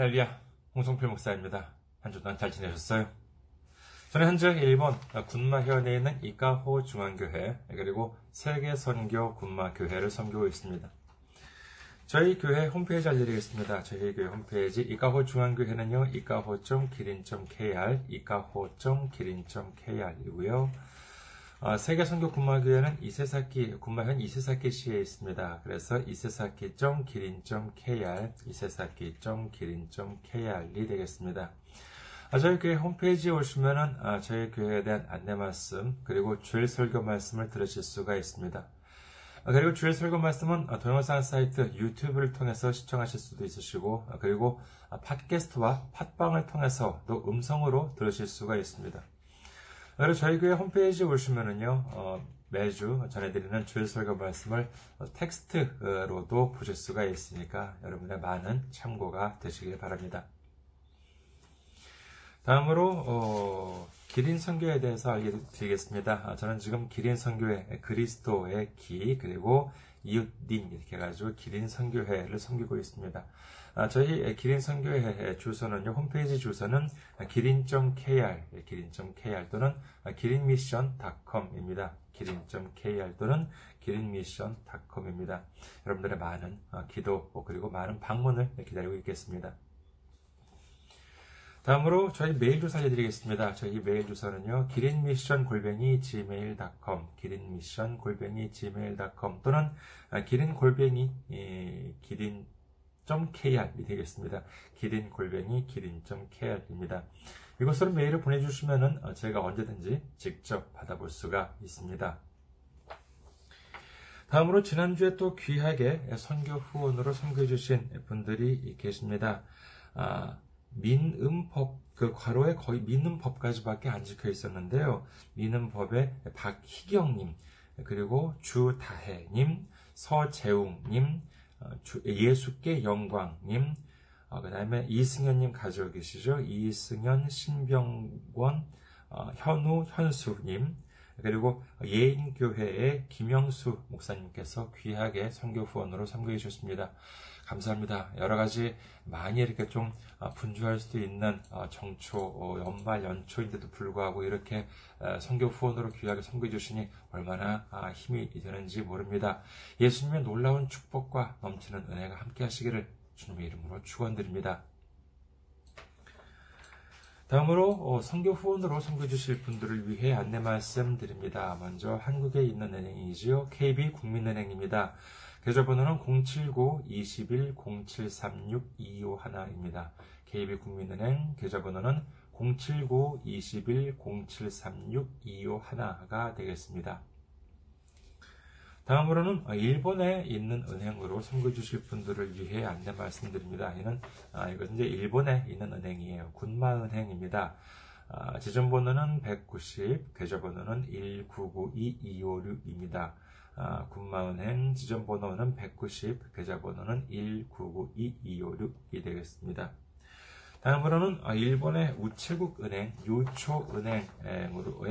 할렐루야, 홍성필 목사입니다. 한 주 동안 잘 지내셨어요? 저는 현재 일본 군마현에 있는 이카호 중앙교회 그리고 세계선교 군마교회를 섬기고 있습니다. 저희 교회 홈페이지 알려드리겠습니다. 저희 교회 홈페이지 이카호 중앙교회는요, 이카호.기린.kr, 이카호.기린.kr이고요. 어, 세계 선교 군마교회는 이세사키, 군마현 이세사키시에 있습니다. 그래서 이세사키.기린.kr, 이세사키.기린.kr이 되겠습니다. 아, 저희 교회 홈페이지에 오시면은 아, 저희 교회에 대한 안내 말씀 그리고 주일 설교 말씀을 들으실 수가 있습니다. 아, 그리고 주일 설교 말씀은 동영상 사이트 유튜브를 통해서 시청하실 수도 있으시고 그리고 팟캐스트와 팟빵을 통해서도 음성으로 들으실 수가 있습니다. 그리고 저희 교회 홈페이지에 오시면은요, 어, 매주 전해드리는 주일 설교 말씀을 텍스트로도 보실 수가 있으니까 여러분의 많은 참고가 되시길 바랍니다. 다음으로 어, 기린 선교에 대해서 알려드리겠습니다. 아, 저는 지금 기린 선교회 그리스도의 기 그리고 이웃님 이렇게 해가지고 기린 선교회를 섬기고 있습니다. 아, 저희 기린 선교회 주소는요, 홈페이지 주소는 기린.kr, 기린.kr 또는 기린미션.com입니다. 기린.kr 또는 기린미션.com입니다. 여러분들의 많은 아, 기도 그리고 많은 방문을 기다리고 있겠습니다. 다음으로 저희 메일 주소 알려드리겠습니다. 저희 메일 주소는요, 기린미션 골뱅이 gmail.com, 기린미션 골뱅이 gmail.com 또는 기린 골뱅이 기린 기린.kr이 되겠습니다. 기린 골뱅이 기린.kr입니다. 이것으로 메일을 보내주시면 어, 제가 언제든지 직접 받아볼 수가 있습니다. 다음으로 지난주에 또 귀하게 선교 후원으로 섬겨주신 분들이 계십니다. 아, 민음법, 그 괄호에 거의 민음법까지밖에 안 적혀 있었는데요. 민음법의 박희경님, 그리고 주다혜님, 서재웅님, 어, 예수께 영광님, 어, 그 다음에 이승현님 가지고 계시죠? 이승현, 신병권, 어, 현우, 현수님, 그리고 예인교회의 김영수 목사님께서 귀하게 선교 후원으로 섬겨 주셨습니다. 감사합니다. 여러 가지 많이 이렇게 좀 분주할 수도 있는 정초, 연말 연초인데도 불구하고 이렇게 선교 후원으로 귀하게 섬겨 주시니 얼마나 힘이 되는지 모릅니다. 예수님의 놀라운 축복과 넘치는 은혜가 함께 하시기를 주님의 이름으로 축원드립니다. 다음으로 선교 후원으로 섬겨 주실 분들을 위해 안내 말씀드립니다. 먼저 한국에 있는 은행이지요. KB 국민은행입니다. 계좌번호는 079-21-0736-251입니다. KB국민은행 계좌번호는 079-21-0736-251가 되겠습니다. 다음으로는 일본에 있는 은행으로 섬겨주실 분들을 위해 안내 말씀드립니다. 이는, 아, 이것은 이제 일본에 있는 은행이에요. 군마은행입니다. 아, 지점번호는 190, 계좌번호는 1992256입니다. 아, 군마은행 지점번호는 190, 계좌번호는 1992256이 되겠습니다. 다음으로는 아, 일본의 우체국은행, 유초은행으로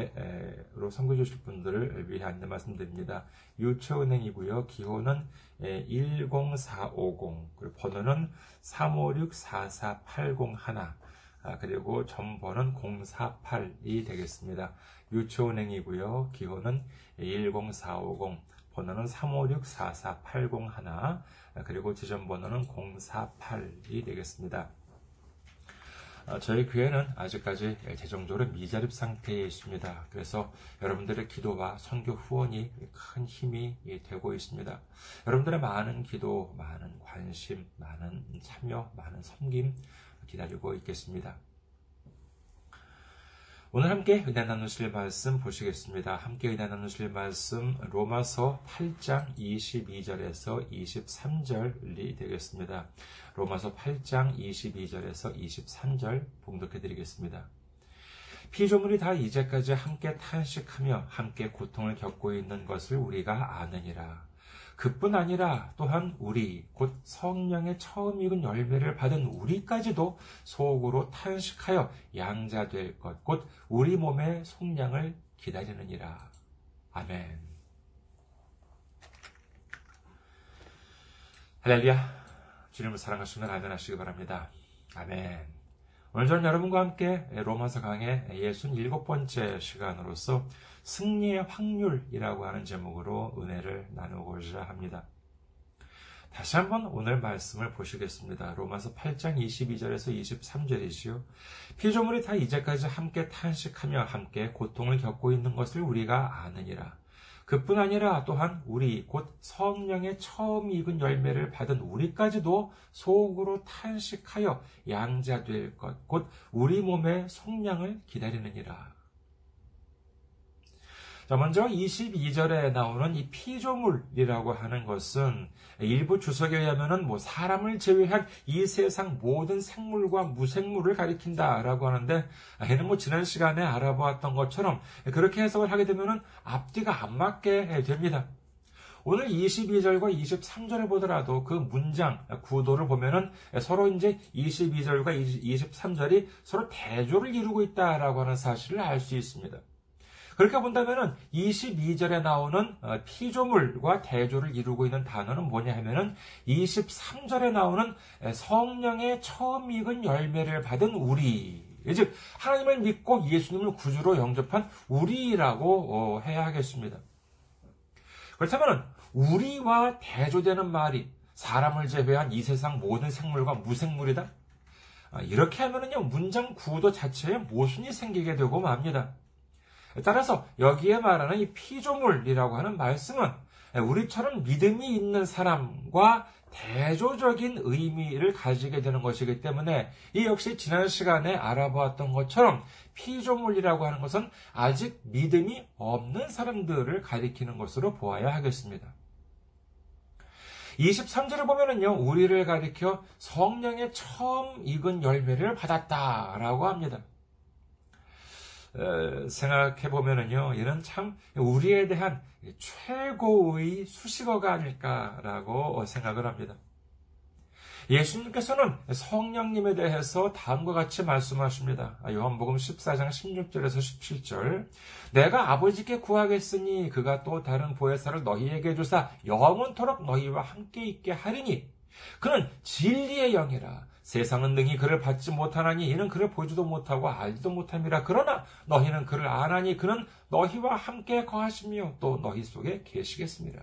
선거주실 분들을 위해 안내 말씀드립니다. 유초은행이고요. 기호는 10450, 그리고 번호는 356-44801, 아, 그리고 전번은 048이 되겠습니다. 유초은행이고요. 기호는 10450, 번호는 356-44801, 그리고 지점 번호는 048이 되겠습니다. 어, 저희 교회는 아직까지 재정적으로 미자립 상태에 있습니다. 그래서 여러분들의 기도와 선교 후원이 큰 힘이 되고 있습니다. 여러분들의 많은 기도, 많은 관심, 많은 참여, 많은 섬김 기다리고 있겠습니다. 오늘 함께 은혜 나누실 말씀 보시겠습니다. 함께 은혜 나누실 말씀 로마서 8장 22절에서 23절이 되겠습니다. 로마서 8장 22절에서 23절 봉독해 드리겠습니다. 피조물이 다 이제까지 함께 탄식하며 함께 고통을 겪고 있는 것을 우리가 아느니라. 그뿐 아니라 또한 우리 곧 성령의 처음 익은 열매를 받은 우리까지도 속으로 탄식하여 양자 될 것 곧 우리 몸의 속량을 기다리느니라. 아멘. 할렐루야. 주님을 사랑하시면 아멘 하시기 바랍니다. 아멘. 오늘 저는 여러분과 함께 로마서 강의 67번째 시간으로서 승리의 확률이라고 하는 제목으로 은혜를 나누고자 합니다. 다시 한번 오늘 말씀을 보시겠습니다. 로마서 8장 22절에서 23절이지요. 피조물이 다 이제까지 함께 탄식하며 함께 고통을 겪고 있는 것을 우리가 아느니라. 그뿐 아니라 또한 우리 곧 성령의 처음 익은 열매를 받은 우리까지도 속으로 탄식하여 양자될 것, 곧 우리 몸의 속량을 기다리느니라. 자, 먼저 22절에 나오는 이 피조물이라고 하는 것은 일부 주석에 의하면은 뭐 사람을 제외한 이 세상 모든 생물과 무생물을 가리킨다라고 하는데 얘는 뭐 지난 시간에 알아보았던 것처럼 그렇게 해석을 하게 되면은 앞뒤가 안 맞게 됩니다. 오늘 22절과 23절을 보더라도 그 문장, 구도를 보면은 서로 이제 22절과 23절이 서로 대조를 이루고 있다라고 하는 사실을 알 수 있습니다. 그렇게 본다면은 22절에 나오는 어, 피조물과 대조를 이루고 있는 단어는 뭐냐 하면은 23절에 나오는 성령의 처음 익은 열매를 받은 우리. 즉, 하나님을 믿고 예수님을 구주로 영접한 우리라고 어, 해야 하겠습니다. 그렇다면 우리와 대조되는 말이 사람을 제외한 이 세상 모든 생물과 무생물이다? 아, 이렇게 하면은요, 문장 구도 자체에 모순이 생기게 되고 맙니다. 따라서 여기에 말하는 이 피조물이라고 하는 말씀은 우리처럼 믿음이 있는 사람과 대조적인 의미를 가지게 되는 것이기 때문에 이 역시 지난 시간에 알아보았던 것처럼 피조물이라고 하는 것은 아직 믿음이 없는 사람들을 가리키는 것으로 보아야 하겠습니다. 23절을 보면은요, 우리를 가리켜 성령의 처음 익은 열매를 받았다라고 합니다. 생각해 보면은요, 이는 참 우리에 대한 최고의 수식어가 아닐까라고 생각을 합니다. 예수님께서는 성령님에 대해서 다음과 같이 말씀하십니다. 요한복음 14장 16절에서 17절. 내가 아버지께 구하겠으니 그가 또 다른 보혜사를 너희에게 주사 영원토록 너희와 함께 있게 하리니 그는 진리의 영이라 세상은 능히 그를 받지 못하나니 이는 그를 보지도 못하고 알지도 못함이라. 그러나 너희는 그를 아나니 그는 너희와 함께 거하시며 또 너희 속에 계시겠습니다.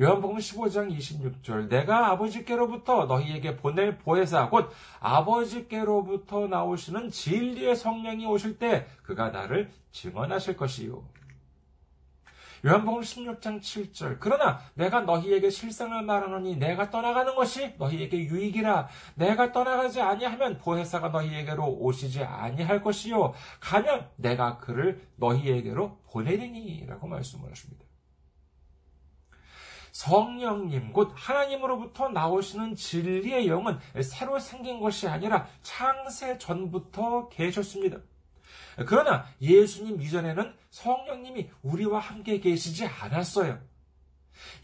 요한복음 15장 26절 내가 아버지께로부터 너희에게 보낼 보혜사 곧 아버지께로부터 나오시는 진리의 성령이 오실 때 그가 나를 증언하실 것이요 요한복음 16장 7절. 그러나 내가 너희에게 실상을 말하노니 내가 떠나가는 것이 너희에게 유익이라. 내가 떠나가지 아니하면 보혜사가 너희에게로 오시지 아니할 것이요. 가면 내가 그를 너희에게로 보내리니라고 말씀을 하십니다. 성령님, 곧 하나님으로부터 나오시는 진리의 영은 새로 생긴 것이 아니라 창세 전부터 계셨습니다. 그러나 예수님 이전에는 성령님이 우리와 함께 계시지 않았어요.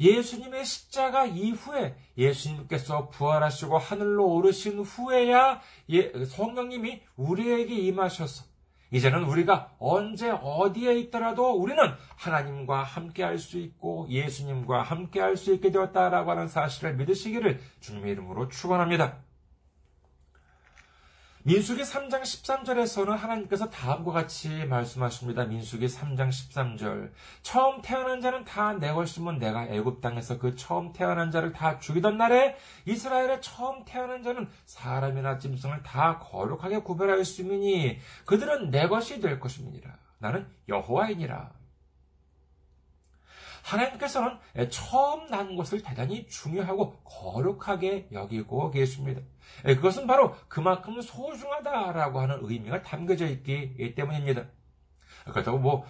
예수님의 십자가 이후에 예수님께서 부활하시고 하늘로 오르신 후에야 예, 성령님이 우리에게 임하셔서 이제는 우리가 언제 어디에 있더라도 우리는 하나님과 함께 할 수 있고 예수님과 함께 할 수 있게 되었다라고 하는 사실을 믿으시기를 주님의 이름으로 축원합니다. 민수기 3장 13절에서는 하나님께서 다음과 같이 말씀하십니다. 민수기 3장 13절. 처음 태어난 자는 다 내 것이면 내가 애굽 땅에서 그 처음 태어난 자를 다 죽이던 날에 이스라엘의 처음 태어난 자는 사람이나 짐승을 다 거룩하게 있으니 그들은 내 것이 될 것입니다. 나는 여호와이니라. 하나님께서는 처음 난 것을 대단히 중요하고 거룩하게 여기고 계십니다. 그것은 바로 그만큼 소중하다라고 하는 의미가 담겨져 있기 때문입니다. 그렇다고 뭐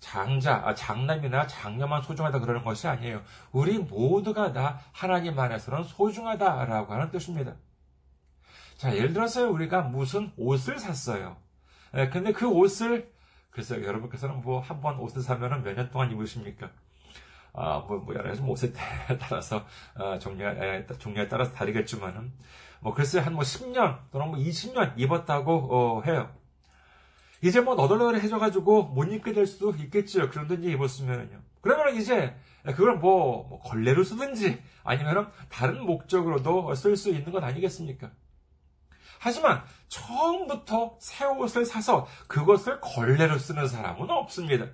장자, 아, 장남이나 장녀만 소중하다 그러는 것이 아니에요. 우리 모두가 다 하나님 안에서는 소중하다라고 하는 뜻입니다. 자, 예를 들어서 우리가 무슨 옷을 샀어요. 근데 그 옷을 그래서 여러분께서는 뭐 한 번 옷을 사면은 몇 년 동안 입으십니까? 아, 뭐, 뭐, 여러 가지 옷에 따라서, 어, 종류에, 종류에 따라서 다르겠지만은, 뭐, 글쎄, 한 뭐 10년, 또는 뭐 20년 입었다고, 어, 해요. 이제 뭐 너덜너덜 해져가지고 못 입게 될 수도 있겠지요. 그런 듯이 입었으면요. 그러면 이제, 그걸 뭐, 뭐 걸레로 쓰든지 아니면 다른 목적으로도 쓸 수 있는 것 아니겠습니까? 하지만 처음부터 새 옷을 사서 그것을 걸레로 쓰는 사람은 없습니다.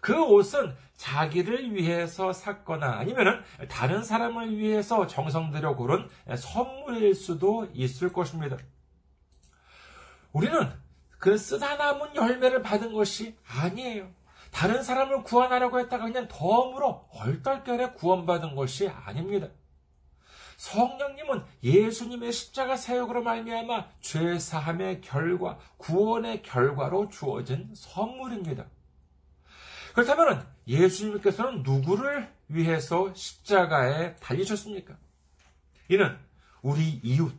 그 옷은 자기를 위해서 샀거나 아니면 다른 사람을 위해서 정성 들여 고른 선물일 수도 있을 것입니다. 우리는 그 쓰다 남은 열매를 받은 것이 아니에요. 다른 사람을 구원하려고 했다가 그냥 덤으로 얼떨결에 구원받은 것이 아닙니다. 성령님은 예수님의 십자가 사역으로 말미암아 죄 사함의 결과, 구원의 결과로 주어진 선물입니다. 그렇다면 예수님께서는 누구를 위해서 십자가에 달리셨습니까? 이는 우리 이웃,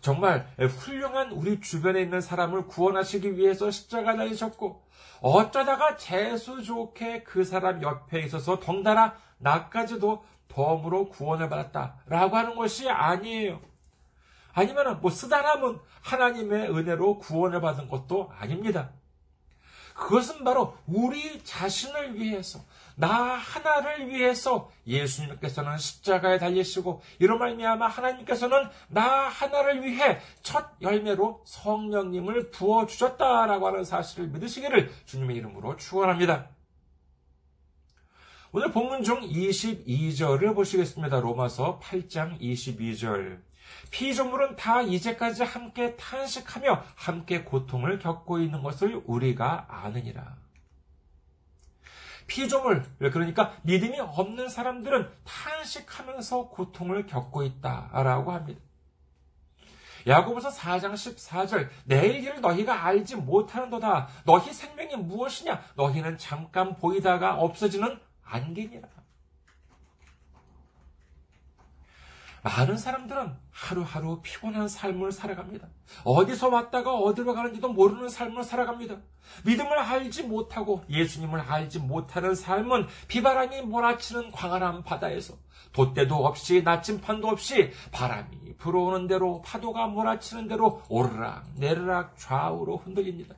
정말 훌륭한 우리 주변에 있는 사람을 구원하시기 위해서 십자가 달리셨고, 어쩌다가 재수 좋게 그 사람 옆에 있어서 덩달아 나까지도 덤으로 구원을 받았다라고 하는 것이 아니에요. 아니면 뭐 쓰다람은 하나님의 은혜로 구원을 받은 것도 아닙니다. 그것은 바로 우리 자신을 위해서, 나 하나를 위해서 예수님께서는 십자가에 달리시고 이로 말미암아 하나님께서는 나 하나를 위해 첫 열매로 성령님을 부어 주셨다라고 하는 사실을 믿으시기를 주님의 이름으로 축원합니다. 오늘 본문 중 22절을 보시겠습니다. 로마서 8장 22절. 피조물은 다 이제까지 함께 탄식하며 함께 고통을 겪고 있는 것을 우리가 아느니라. 피조물, 그러니까 믿음이 없는 사람들은 탄식하면서 고통을 겪고 있다라고 합니다. 야고보서 4장 14절 내일 일을 너희가 알지 못하는도다. 너희 생명이 무엇이냐? 너희는 잠깐 보이다가 없어지는 안개니라. 많은 사람들은 하루하루 피곤한 삶을 살아갑니다. 어디서 왔다가 어디로 가는지도 모르는 삶을 살아갑니다. 믿음을 알지 못하고 예수님을 알지 못하는 삶은 비바람이 몰아치는 광활한 바다에서 돛대도 없이 나침판도 없이 바람이 불어오는 대로 파도가 몰아치는 대로 오르락 내르락 좌우로 흔들립니다.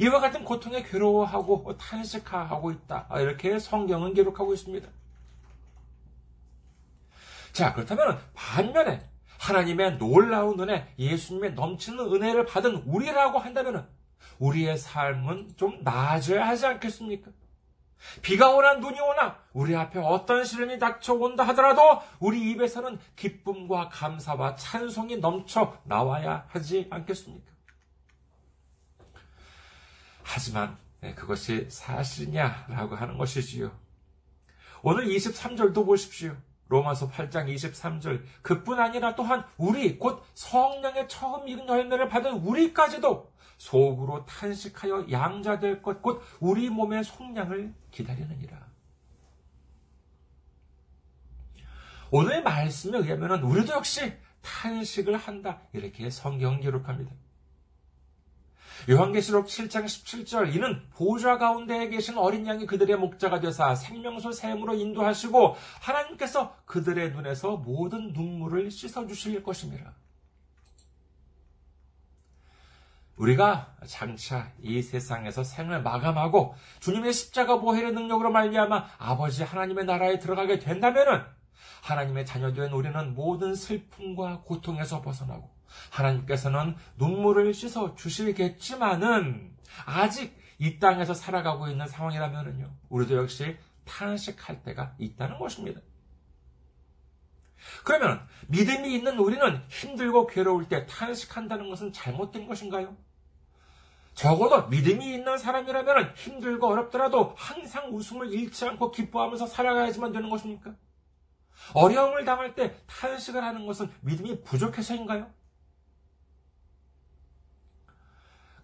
이와 같은 고통에 괴로워하고 탄식하고 있다. 이렇게 성경은 기록하고 있습니다. 자, 그렇다면 반면에 하나님의 놀라운 은혜, 예수님의 넘치는 은혜를 받은 우리라고 한다면 우리의 삶은 좀 나아져야 하지 않겠습니까? 비가 오나 눈이 오나 우리 앞에 어떤 시련이 닥쳐온다 하더라도 우리 입에서는 기쁨과 감사와 찬송이 넘쳐 나와야 하지 않겠습니까? 하지만 네, 그것이 사실이냐라고 하는 것이지요. 오늘 23절도 보십시오. 로마서 8장 23절 그뿐 아니라 또한 우리 곧 성령의 처음 익은 열매를 받은 우리까지도 속으로 탄식하여 양자될 것 곧 우리 몸의 속량을 기다리느니라. 오늘 말씀에 의하면 우리도 역시 탄식을 한다 이렇게 성경 기록합니다. 요한계시록 7장 17절 이는 보좌 가운데에 계신 어린 양이 그들의 목자가 되사 생명수 샘으로 인도하시고 하나님께서 그들의 눈에서 모든 눈물을 씻어 주실 것입니다. 우리가 장차 이 세상에서 생을 마감하고 주님의 십자가 보혈의 능력으로 말미암아 아버지 하나님의 나라에 들어가게 된다면은 하나님의 자녀된 우리는 모든 슬픔과 고통에서 벗어나고 하나님께서는 눈물을 씻어 주시겠지만은 아직 이 땅에서 살아가고 있는 상황이라면은요. 우리도 역시 탄식할 때가 있다는 것입니다. 그러면 믿음이 있는 우리는 힘들고 괴로울 때 탄식한다는 것은 잘못된 것인가요? 적어도 믿음이 있는 사람이라면 힘들고 어렵더라도 항상 웃음을 잃지 않고 기뻐하면서 살아가야지만 되는 것입니까? 어려움을 당할 때 탄식을 하는 것은 믿음이 부족해서인가요?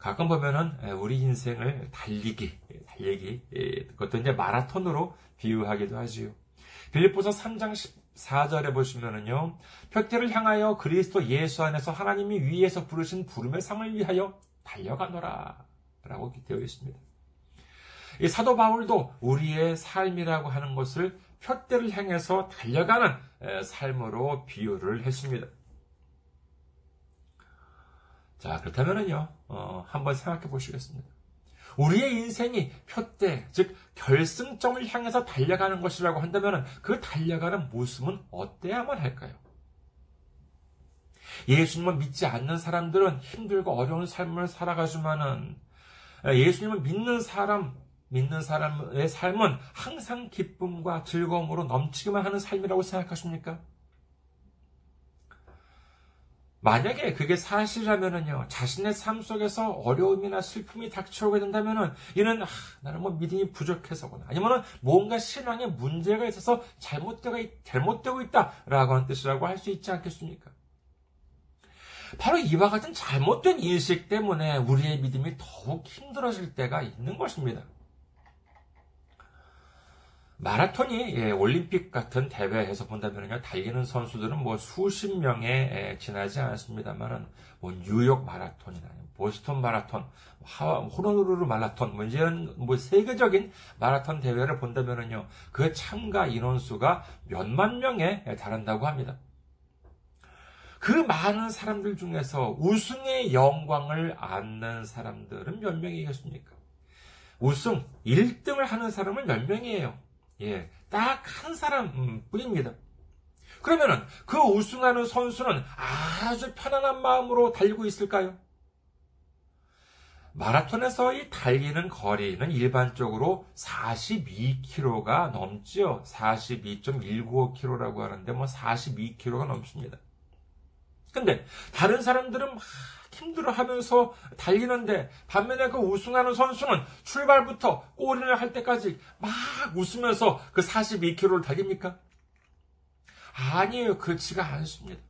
가끔 보면은 우리 인생을 달리기, 달리기, 그것도 이제 마라톤으로 비유하기도 하지요. 빌립보서 3장 14절에 보시면은요, 벽태를 향하여 그리스도 예수 안에서 하나님이 위에서 부르신 부름의 상을 위하여 달려가노라. 라고 되어 있습니다. 이 사도 바울도 우리의 삶이라고 하는 것을 표대를 향해서 달려가는 삶으로 비유를 했습니다. 자, 그렇다면은요, 어, 한번 생각해 보시겠습니다. 우리의 인생이 표대, 즉 결승점을 향해서 달려가는 것이라고 한다면 그 달려가는 모습은 어때야만 할까요? 예수님을 믿지 않는 사람들은 힘들고 어려운 삶을 살아가지만은 예수님을 믿는 사람, 믿는 사람의 삶은 항상 기쁨과 즐거움으로 넘치기만 하는 삶이라고 생각하십니까? 만약에 그게 사실이라면요, 자신의 삶 속에서 어려움이나 슬픔이 닥쳐오게 된다면은, 이는, 아, 나는 뭐 믿음이 부족해서거나, 아니면은 뭔가 신앙에 문제가 있어서 잘못되고, 잘못되고 있다 라고 하는 뜻이라고 할 수 있지 않겠습니까? 바로 이와 같은 잘못된 인식 때문에 우리의 믿음이 더욱 힘들어질 때가 있는 것입니다. 마라톤이 예, 올림픽 같은 대회에서 본다면요 달리는 선수들은 뭐 수십 명에 예, 지나지 않습니다만은 뭐 뉴욕 마라톤이나 보스턴 마라톤, 호노루루 마라톤 뭐 이런 뭐 세계적인 마라톤 대회를 본다면은요 그 참가 인원수가 몇만 명에 달한다고 합니다. 그 많은 사람들 중에서 우승의 영광을 안는 사람들은 몇 명이겠습니까? 우승 1등을 하는 사람은 몇 명이에요? 예, 딱 한 사람 음, 뿐입니다. 그러면은 그 우승하는 선수는 아주 편안한 마음으로 달리고 있을까요? 마라톤에서 이 달리는 거리는 일반적으로 42km가 넘지요. 42.195km라고 하는데 뭐 42km가 넘습니다. 근데 다른 사람들은 막 힘들어 하면서 달리는데 반면에 그 우승하는 선수는 출발부터 골인을 할 때까지 막 웃으면서 그 42km를 달립니까? 아니에요. 그렇지가 않습니다.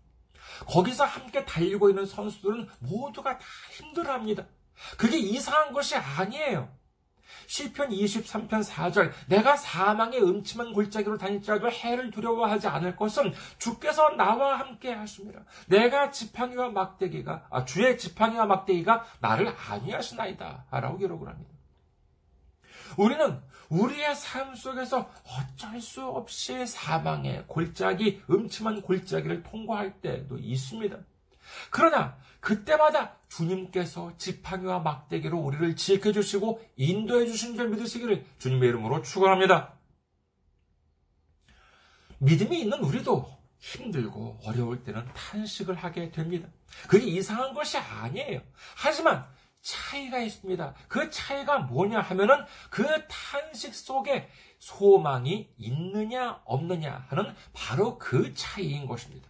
거기서 함께 달리고 있는 선수들은 모두가 다 힘들어 합니다. 그게 이상한 것이 아니에요. 시편 23편 4절 내가 사망의 음침한 골짜기로 다닐지라도 해를 두려워하지 않을 것은 주께서 나와 함께 하십니다. 내가 지팡이와 막대기가 아, 주의 지팡이와 막대기가 나를 안위하시나이다 라고 기록을 합니다. 우리는 우리의 삶 속에서 어쩔 수 없이 사망의 골짜기, 음침한 골짜기를 통과할 때도 있습니다. 그러나 그때마다 주님께서 지팡이와 막대기로 우리를 지켜주시고 인도해 주신 줄 믿으시기를 주님의 이름으로 축원합니다. 믿음이 있는 우리도 힘들고 어려울 때는 탄식을 하게 됩니다. 그게 이상한 것이 아니에요. 하지만 차이가 있습니다. 그 차이가 뭐냐 하면은 그 탄식 속에 소망이 있느냐 없느냐 하는 바로 그 차이인 것입니다.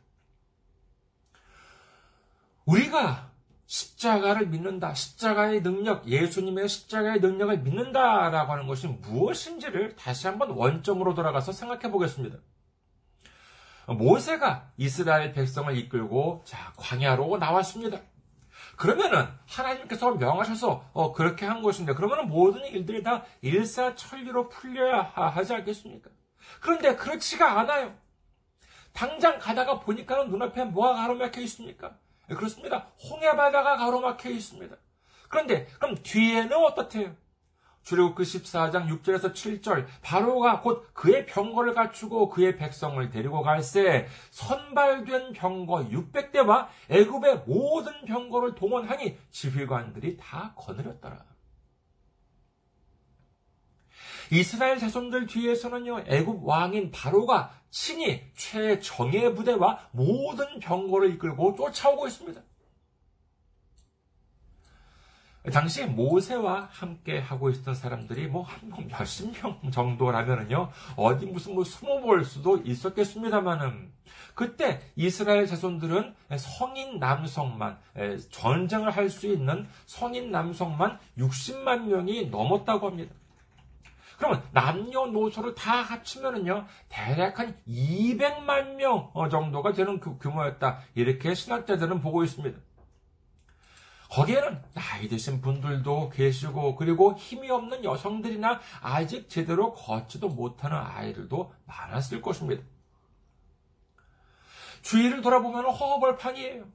우리가 십자가를 믿는다. 십자가의 능력, 예수님의 십자가의 능력을 믿는다라고 하는 것이 무엇인지를 다시 한번 원점으로 돌아가서 생각해 보겠습니다. 모세가 이스라엘 백성을 이끌고 자 광야로 나왔습니다. 그러면은 하나님께서 명하셔서 어, 그렇게 한 것인데 그러면은 모든 일들이 다 일사천리로 풀려야 하지 않겠습니까? 그런데 그렇지가 않아요. 당장 가다가 보니까는 눈앞에 뭐가 가로막혀 있습니까? 네, 그렇습니다. 홍해바다가 가로막혀 있습니다. 그런데 그럼 뒤에는 어떻대요? 출애굽그 14장 6절에서 7절 바로가 곧 그의 병거를 갖추고 그의 백성을 데리고 갈새 선발된 병거 600대와 애굽의 모든 병거를 동원하니 지휘관들이 다 거느렸더라. 이스라엘 자손들 뒤에서는요, 애굽 왕인 바로가 친히 최정예 부대와 모든 병거를 이끌고 쫓아오고 있습니다. 당시 모세와 함께 하고 있었던 사람들이 뭐한 몇십 명 정도라면은요, 어디 무슨 뭐 숨어 볼 수도 있었겠습니다만은, 그때 이스라엘 자손들은 성인 남성만, 전쟁을 할 수 있는 성인 남성만 60만 명이 넘었다고 합니다. 그러면 남녀노소를 다 합치면은요, 대략 한 200만 명 정도가 되는 그 규모였다. 이렇게 신학자들은 보고 있습니다. 거기에는 나이 드신 분들도 계시고, 그리고 힘이 없는 여성들이나 아직 제대로 걷지도 못하는 아이들도 많았을 것입니다. 주위를 돌아보면 허허벌판이에요.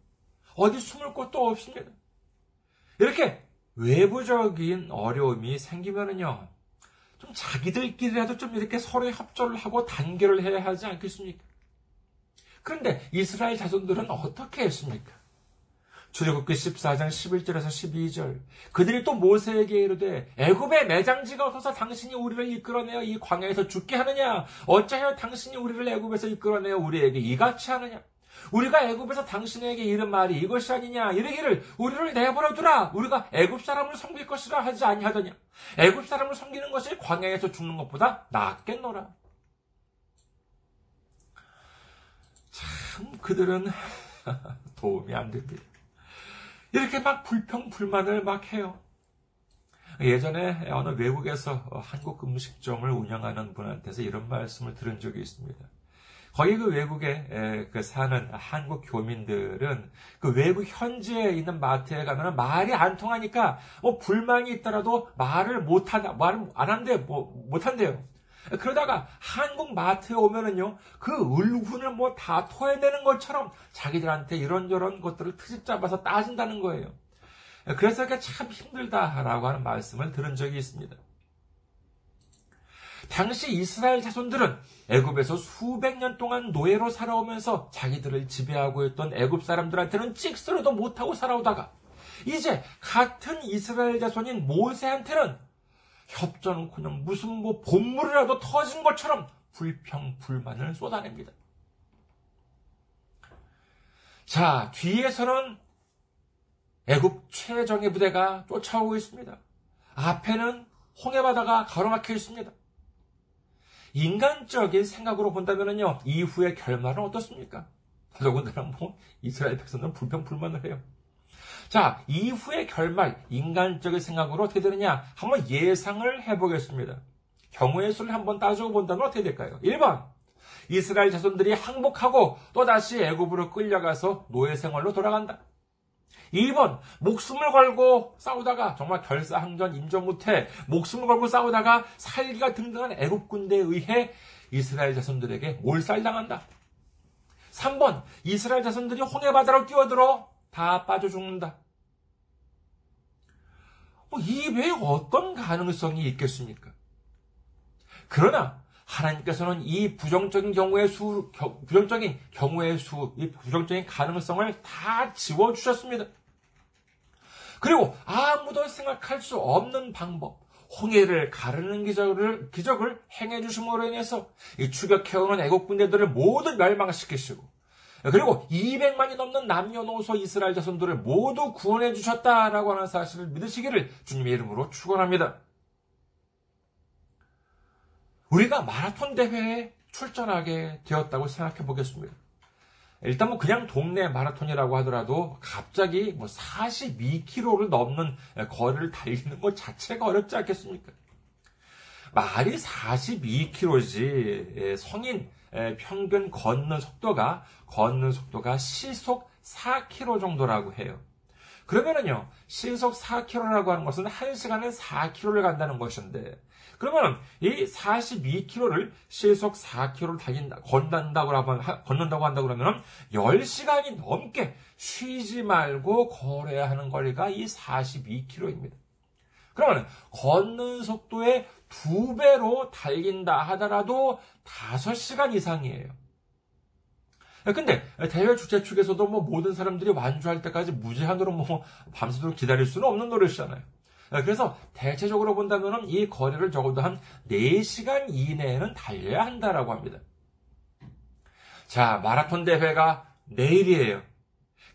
어디 숨을 곳도 없습니다. 이렇게 외부적인 어려움이 생기면은요, 좀 자기들끼리라도 좀 이렇게 서로 협조를 하고 단결을 해야 하지 않겠습니까? 그런데 이스라엘 자손들은 어떻게 했습니까? 출애굽기 14장 11절에서 12절. 그들이 또 모세에게 이르되 애굽의 매장지가 없어서 당신이 우리를 이끌어내어 이 광야에서 죽게 하느냐? 어찌하여 당신이 우리를 애굽에서 이끌어내어 우리에게 이같이 하느냐? 우리가 애굽에서 당신에게 이른 말이 이것이 아니냐 이르기를 우리를 내버려 두라 우리가 애굽 사람을 섬길 것이라 하지 아니하더냐 애굽 사람을 섬기는 것이 광야에서 죽는 것보다 낫겠노라 참 그들은 도움이 안 됩니다. 이렇게 막 불평 불만을 막 해요. 예전에 어느 외국에서 한국 음식점을 운영하는 분한테서 이런 말씀을 들은 적이 있습니다. 거기 그 외국에 그 사는 한국 교민들은 그 외국 현지에 있는 마트에 가면 말이 안 통하니까 뭐 불만이 있더라도 말을 못한다, 말을 안 한대, 뭐, 못한대요. 그러다가 한국 마트에 오면은요, 그 을훈을 뭐 다 토해내는 것처럼 자기들한테 이런저런 것들을 트집 잡아서 따진다는 거예요. 그래서 이게 참 힘들다라고 하는 말씀을 들은 적이 있습니다. 당시 이스라엘 자손들은 애굽에서 수백 년 동안 노예로 살아오면서 자기들을 지배하고 있던 애굽 사람들한테는 찍소리도 못하고 살아오다가 이제 같은 이스라엘 자손인 모세한테는 협전은그냥 무슨 뭐 본물이라도 터진 것처럼 불평 불만을 쏟아냅니다. 자 뒤에서는 애굽 최정예 부대가 쫓아오고 있습니다. 앞에는 홍해바다가 가로막혀 있습니다. 인간적인 생각으로 본다면요 이후의 결말은 어떻습니까? 더군다나 뭐 이스라엘 백성들은 불평불만을 해요. 자, 이후의 결말, 인간적인 생각으로 어떻게 되느냐? 한번 예상을 해보겠습니다. 경우의 수를 한번 따지고 본다면 어떻게 될까요? 1번. 이스라엘 자손들이 항복하고 또다시 애굽으로 끌려가서 노예 생활로 돌아간다. 2번. 목숨을 걸고 싸우다가 정말 결사항전 인정 못해 목숨을 걸고 싸우다가 살기가 등등한 애굽 군대에 의해 이스라엘 자손들에게 몰살당한다. 3번. 이스라엘 자손들이 홍해 바다로 뛰어들어 다 빠져 죽는다. 뭐, 이 외에 어떤 가능성이 있겠습니까? 그러나, 하나님께서는 이 부정적인 경우의 수, 부정적인 경우의 수, 이 부정적인 가능성을 다 지워주셨습니다. 그리고 아무도 생각할 수 없는 방법, 홍해를 가르는 기적을, 기적을 행해 주심으로 인해서 이 추격해오는 애국 군대들을 모두 멸망시키시고 그리고 200만이 넘는 남녀노소 이스라엘 자손들을 모두 구원해 주셨다라고 하는 사실을 믿으시기를 주님의 이름으로 축원합니다. 우리가 마라톤 대회에 출전하게 되었다고 생각해 보겠습니다. 일단 뭐 그냥 동네 마라톤이라고 하더라도 갑자기 뭐 42km를 넘는 거리를 달리는 것 자체가 어렵지 않겠습니까? 말이 42km지 성인 평균 걷는 속도가 걷는 속도가 시속 4km 정도라고 해요. 그러면은요, 시속 4km라고 하는 것은 1시간에 4km를 간다는 것인데, 그러면 이 42km를 시속 4km를 달린다, 걷는다고 하면, 걷는다고 한다고 그러면 10시간이 넘게 쉬지 말고 걸어야 하는 거리가 이 42km입니다. 그러면 걷는 속도의 두 배로 달린다 하더라도 5시간 이상이에요. 근데 대회 주최 측에서도 뭐 모든 사람들이 완주할 때까지 무제한으로 뭐 밤새도록 기다릴 수는 없는 노릇이잖아요. 그래서 대체적으로 본다면 이 거리를 적어도 한 4시간 이내에는 달려야 한다라고 합니다. 자, 마라톤 대회가 내일이에요.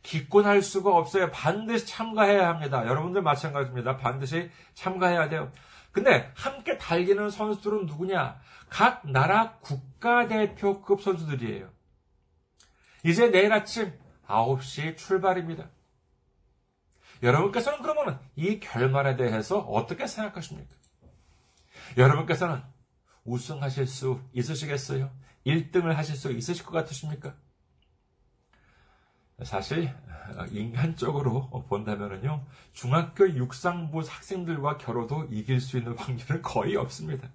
기권할 수가 없어요. 반드시 참가해야 합니다. 여러분들 마찬가지입니다. 반드시 참가해야 돼요. 근데 함께 달리는 선수들은 누구냐? 각 나라 국가대표급 선수들이에요. 이제 내일 아침 9시 출발입니다. 여러분께서는 그러면 이 결말에 대해서 어떻게 생각하십니까? 여러분께서는 우승하실 수 있으시겠어요? 1등을 하실 수 있으실 것 같으십니까? 사실 인간적으로 본다면요 중학교 육상부 학생들과 겨뤄도 이길 수 있는 확률은 거의 없습니다.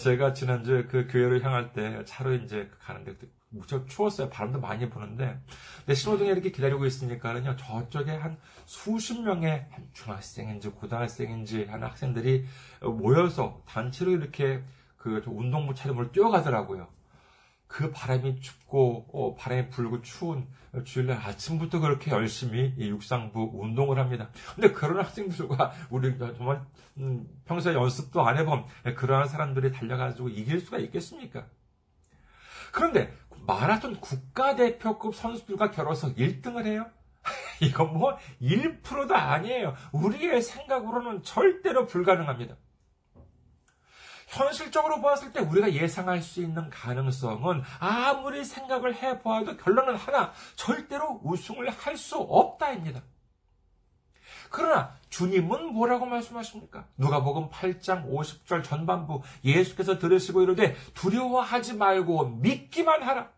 제가 지난주에 그 교회를 향할 때 차로 이제 가는데 무척 추웠어요. 바람도 많이 부는데. 근데 신호등에 이렇게 기다리고 있으니까는요, 저쪽에 한 수십 명의 중학생인지 고등학생인지 하는 학생들이 모여서 단체로 이렇게 그 운동부 차림으로 뛰어가더라고요. 그 바람이 춥고 어, 바람이 불고 추운 주일날 아침부터 그렇게 열심히 육상부 운동을 합니다. 근데 그런 학생들과 우리 정말 음, 평소에 연습도 안 해본 그러한 사람들이 달려가지고 이길 수가 있겠습니까? 그런데 마라톤 국가대표급 선수들과 겨뤄서 1등을 해요? 이건 뭐 1%도 아니에요. 우리의 생각으로는 절대로 불가능합니다. 현실적으로 보았을 때 우리가 예상할 수 있는 가능성은 아무리 생각을 해보아도 결론은 하나, 절대로 우승을 할 수 없다입니다. 그러나 주님은 뭐라고 말씀하십니까? 누가복음 8장 50절 전반부 예수께서 들으시고 이르되 두려워하지 말고 믿기만 하라.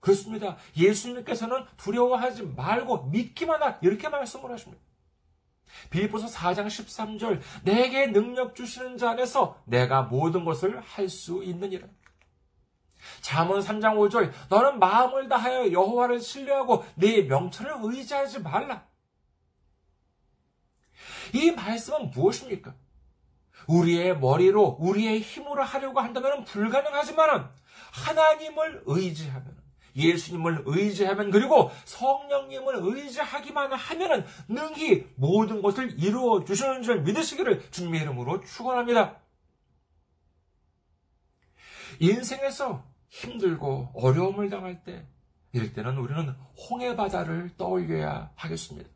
그렇습니다. 예수님께서는 두려워하지 말고 믿기만 하라. 이렇게 말씀을 하십니다. 빌보서 4장 13절 내게 능력 주시는 자 안에서 내가 모든 것을 할 수 있느니라. 잠언 3장 5절 너는 마음을 다하여 여호와를 신뢰하고 네 명철을 의지하지 말라. 이 말씀은 무엇입니까? 우리의 머리로 우리의 힘으로 하려고 한다면 불가능하지만 하나님을 의지하면 예수님을 의지하면 그리고 성령님을 의지하기만 하면은 능히 모든 것을 이루어 주시는 줄 믿으시기를 주님의 이름으로 축원합니다. 인생에서 힘들고 어려움을 당할 때 이럴 때는 우리는 홍해 바다를 떠올려야 하겠습니다.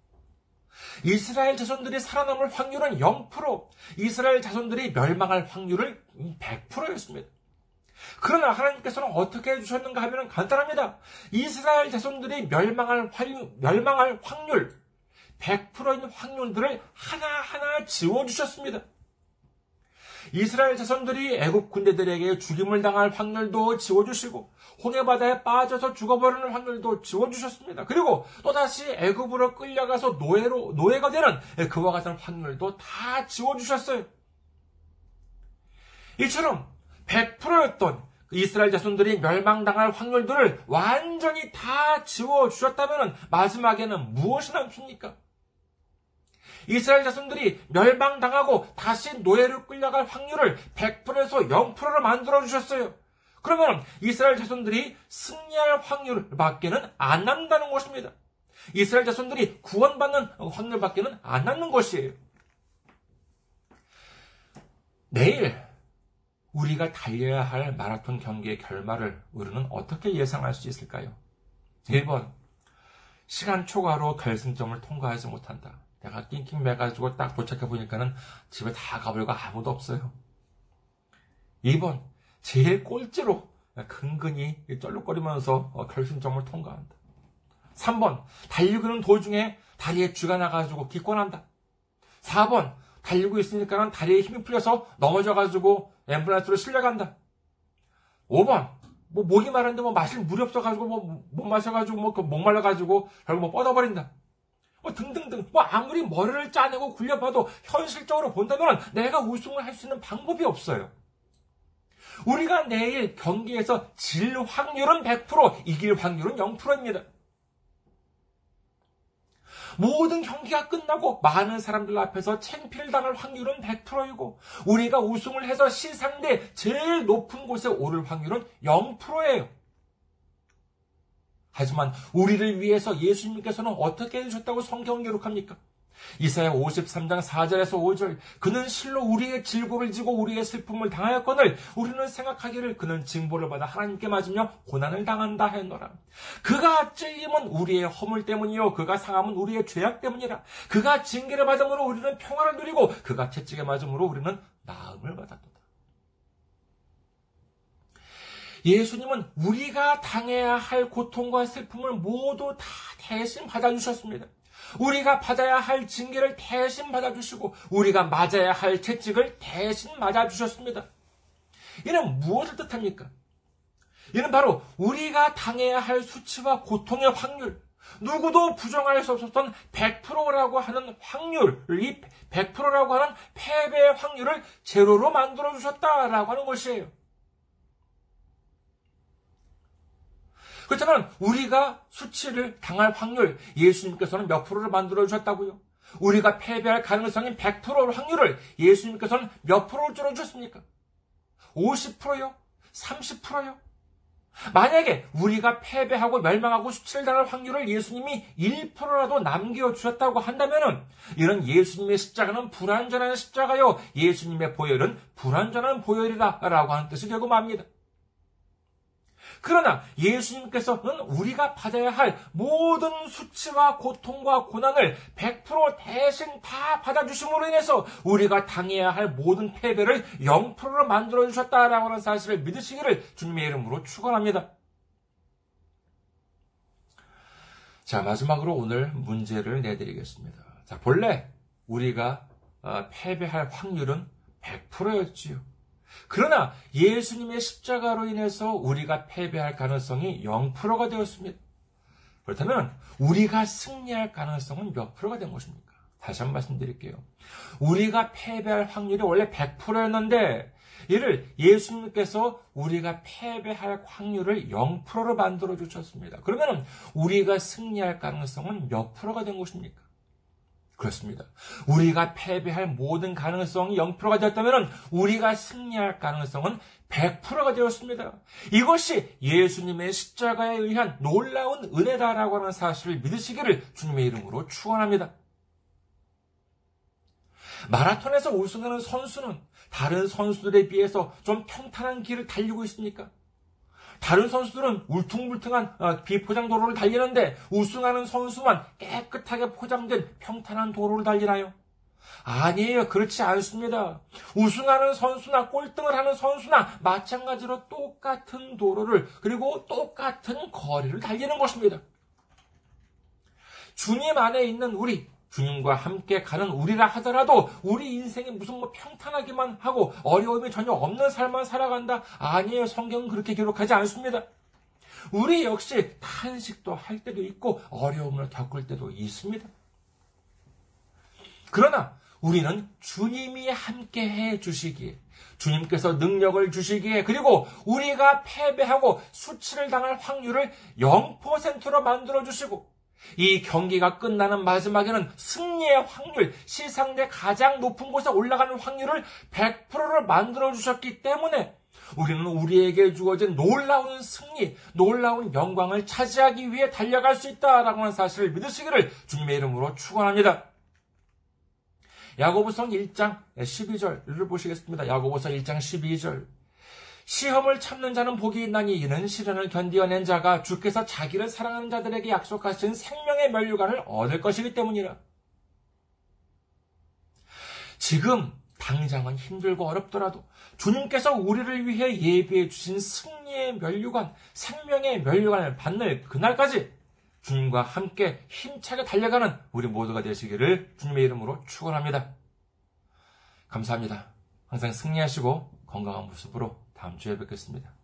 이스라엘 자손들이 살아남을 확률은 0%, 이스라엘 자손들이 멸망할 확률은 100%였습니다. 그러나 하나님께서는 어떻게 해주셨는가 하면 간단합니다. 이스라엘 자손들이 멸망할, 확률, 멸망할 확률, 100%인 확률들을 하나하나 지워주셨습니다. 이스라엘 자손들이 애국 군대들에게 죽임을 당할 확률도 지워주시고 홍해 바다에 빠져서 죽어버리는 확률도 지워주셨습니다. 그리고 또다시 애굽으로 끌려가서 노예로 노예가 되는 그와 같은 확률도 다 지워주셨어요. 이처럼 100%였던 이스라엘 자손들이 멸망당할 확률들을 완전히 다 지워주셨다면 마지막에는 무엇이 남습니까? 이스라엘 자손들이 멸망당하고 다시 노예로 끌려갈 확률을 100%에서 0%로 만들어 주셨어요. 그러면 이스라엘 자손들이 승리할 확률밖에는 안 남는다는 것입니다. 이스라엘 자손들이 구원받는 확률밖에는 안 남는 것이에요. 내일 우리가 달려야 할 마라톤 경기의 결말을 우리는 어떻게 예상할 수 있을까요? 1번, 시간 초과로 결승점을 통과하지 못한다. 내가 낑낑 매가지고 딱 도착해 보니까는 집에 다 가버리고 아무도 없어요. 2번, 제일 꼴찌로 근근히 쩔룩거리면서 어, 결승점을 통과한다. 3번, 달리기는 도중에 다리에 쥐가 나가지고 기권한다. 4번, 달리고 있으니까는 다리에 힘이 풀려서 넘어져가지고 앰뷸런스로 실려간다. 5번. 뭐 목이 마른데 뭐 마실 물이 없어가지고 뭐 못 마셔가지고 뭐그 목말라가지고 결국 뭐 뻗어버린다. 뭐 등등등. 뭐 아무리 머리를 짜내고 굴려봐도 현실적으로 본다면 내가 우승을 할 수 있는 방법이 없어요. 우리가 내일 경기에서 질 확률은 100%, 이길 확률은 0%입니다. 모든 경기가 끝나고 많은 사람들 앞에서 챙피를 당할 확률은 100%이고 우리가 우승을 해서 시상대 제일 높은 곳에 오를 확률은 0%예요. 하지만 우리를 위해서 예수님께서는 어떻게 해주셨다고 성경을 기록합니까? 이사야 53장 4절에서 5절 그는 실로 우리의 질고를 지고 우리의 슬픔을 당하였거늘 우리는 생각하기를 그는 징보를 받아 하나님께 맞으며 고난을 당한다 했노라. 그가 찔림은 우리의 허물 때문이요 그가 상함은 우리의 죄악 때문이라. 그가 징계를 받음으로 우리는 평화를 누리고 그가 채찍에 맞음으로 우리는 나음을 받았도다. 예수님은 우리가 당해야 할 고통과 슬픔을 모두 다 대신 받아주셨습니다. 우리가 받아야 할 징계를 대신 받아주시고 우리가 맞아야 할 채찍을 대신 맞아주셨습니다. 이는 무엇을 뜻합니까? 이는 바로 우리가 당해야 할 수치와 고통의 확률, 누구도 부정할 수 없었던 100%라고 하는 확률, 이 100%라고 하는 패배의 확률을 제로로 만들어 주셨다라고 하는 것이에요. 그렇다면 우리가 수치를 당할 확률 예수님께서는 몇 프로를 만들어 주셨다고요? 우리가 패배할 가능성인 100% 확률을 예수님께서는 몇 프로를 줄여 주셨습니까? 50%요? 30%요. 만약에 우리가 패배하고 멸망하고 수치를 당할 확률을 예수님이 1%라도 남겨 주셨다고 한다면 이런 예수님의 십자가는 불완전한 십자가요. 예수님의 보혈은 불완전한 보혈이다라고 하는 뜻이 되고 맙니다. 그러나 예수님께서는 우리가 받아야 할 모든 수치와 고통과 고난을 100% 대신 다 받아주심으로 인해서 우리가 당해야 할 모든 패배를 0%로 만들어 주셨다라고 하는 사실을 믿으시기를 주님의 이름으로 축원합니다. 자, 마지막으로 오늘 문제를 내드리겠습니다. 자, 본래 우리가 어, 패배할 확률은 100%였지요. 그러나 예수님의 십자가로 인해서 우리가 패배할 가능성이 0%가 되었습니다. 그렇다면 우리가 승리할 가능성은 몇 프로가 된 것입니까? 다시 한번 말씀드릴게요. 우리가 패배할 확률이 원래 100%였는데 이를 예수님께서 우리가 패배할 확률을 0%로 만들어 주셨습니다. 그러면 우리가 승리할 가능성은 몇 프로가 된 것입니까? 그렇습니다. 우리가 패배할 모든 가능성이 0%가 되었다면 우리가 승리할 가능성은 100%가 되었습니다. 이것이 예수님의 십자가에 의한 놀라운 은혜다라고 하는 사실을 믿으시기를 주님의 이름으로 축원합니다. 마라톤에서 우승하는 선수는 다른 선수들에 비해서 좀 평탄한 길을 달리고 있습니까? 다른 선수들은 울퉁불퉁한 어, 비포장 도로를 달리는데 우승하는 선수만 깨끗하게 포장된 평탄한 도로를 달리나요? 아니에요. 그렇지 않습니다. 우승하는 선수나 꼴등을 하는 선수나 마찬가지로 똑같은 도로를 그리고 똑같은 거리를 달리는 것입니다. 주님 안에 있는 우리, 주님과 함께 가는 우리라 하더라도 우리 인생이 무슨 뭐 평탄하기만 하고 어려움이 전혀 없는 삶만 살아간다? 아니에요. 성경은 그렇게 기록하지 않습니다. 우리 역시 탄식도 할 때도 있고 어려움을 겪을 때도 있습니다. 그러나 우리는 주님이 함께 해 주시기에 주님께서 능력을 주시기에 그리고 우리가 패배하고 수치를 당할 확률을 0%로 만들어 주시고 이 경기가 끝나는 마지막에는 승리의 확률, 시상대 가장 높은 곳에 올라가는 확률을 100%를 만들어 주셨기 때문에 우리는 우리에게 주어진 놀라운 승리, 놀라운 영광을 차지하기 위해 달려갈 수 있다라고 하는 사실을 믿으시기를 주님의 이름으로 축원합니다. 야고보서 1장 12절을 보시겠습니다. 야고보서 1장 12절. 시험을 참는 자는 복이 있나니 이는 시련을 견디어낸 자가 주께서 자기를 사랑하는 자들에게 약속하신 생명의 면류관을 얻을 것이기 때문이라. 지금 당장은 힘들고 어렵더라도 주님께서 우리를 위해 예비해 주신 승리의 면류관, 생명의 면류관을 받는 그날까지 주님과 함께 힘차게 달려가는 우리 모두가 되시기를 주님의 이름으로 축원합니다. 감사합니다. 항상 승리하시고 건강한 모습으로 다음 주에 뵙겠습니다.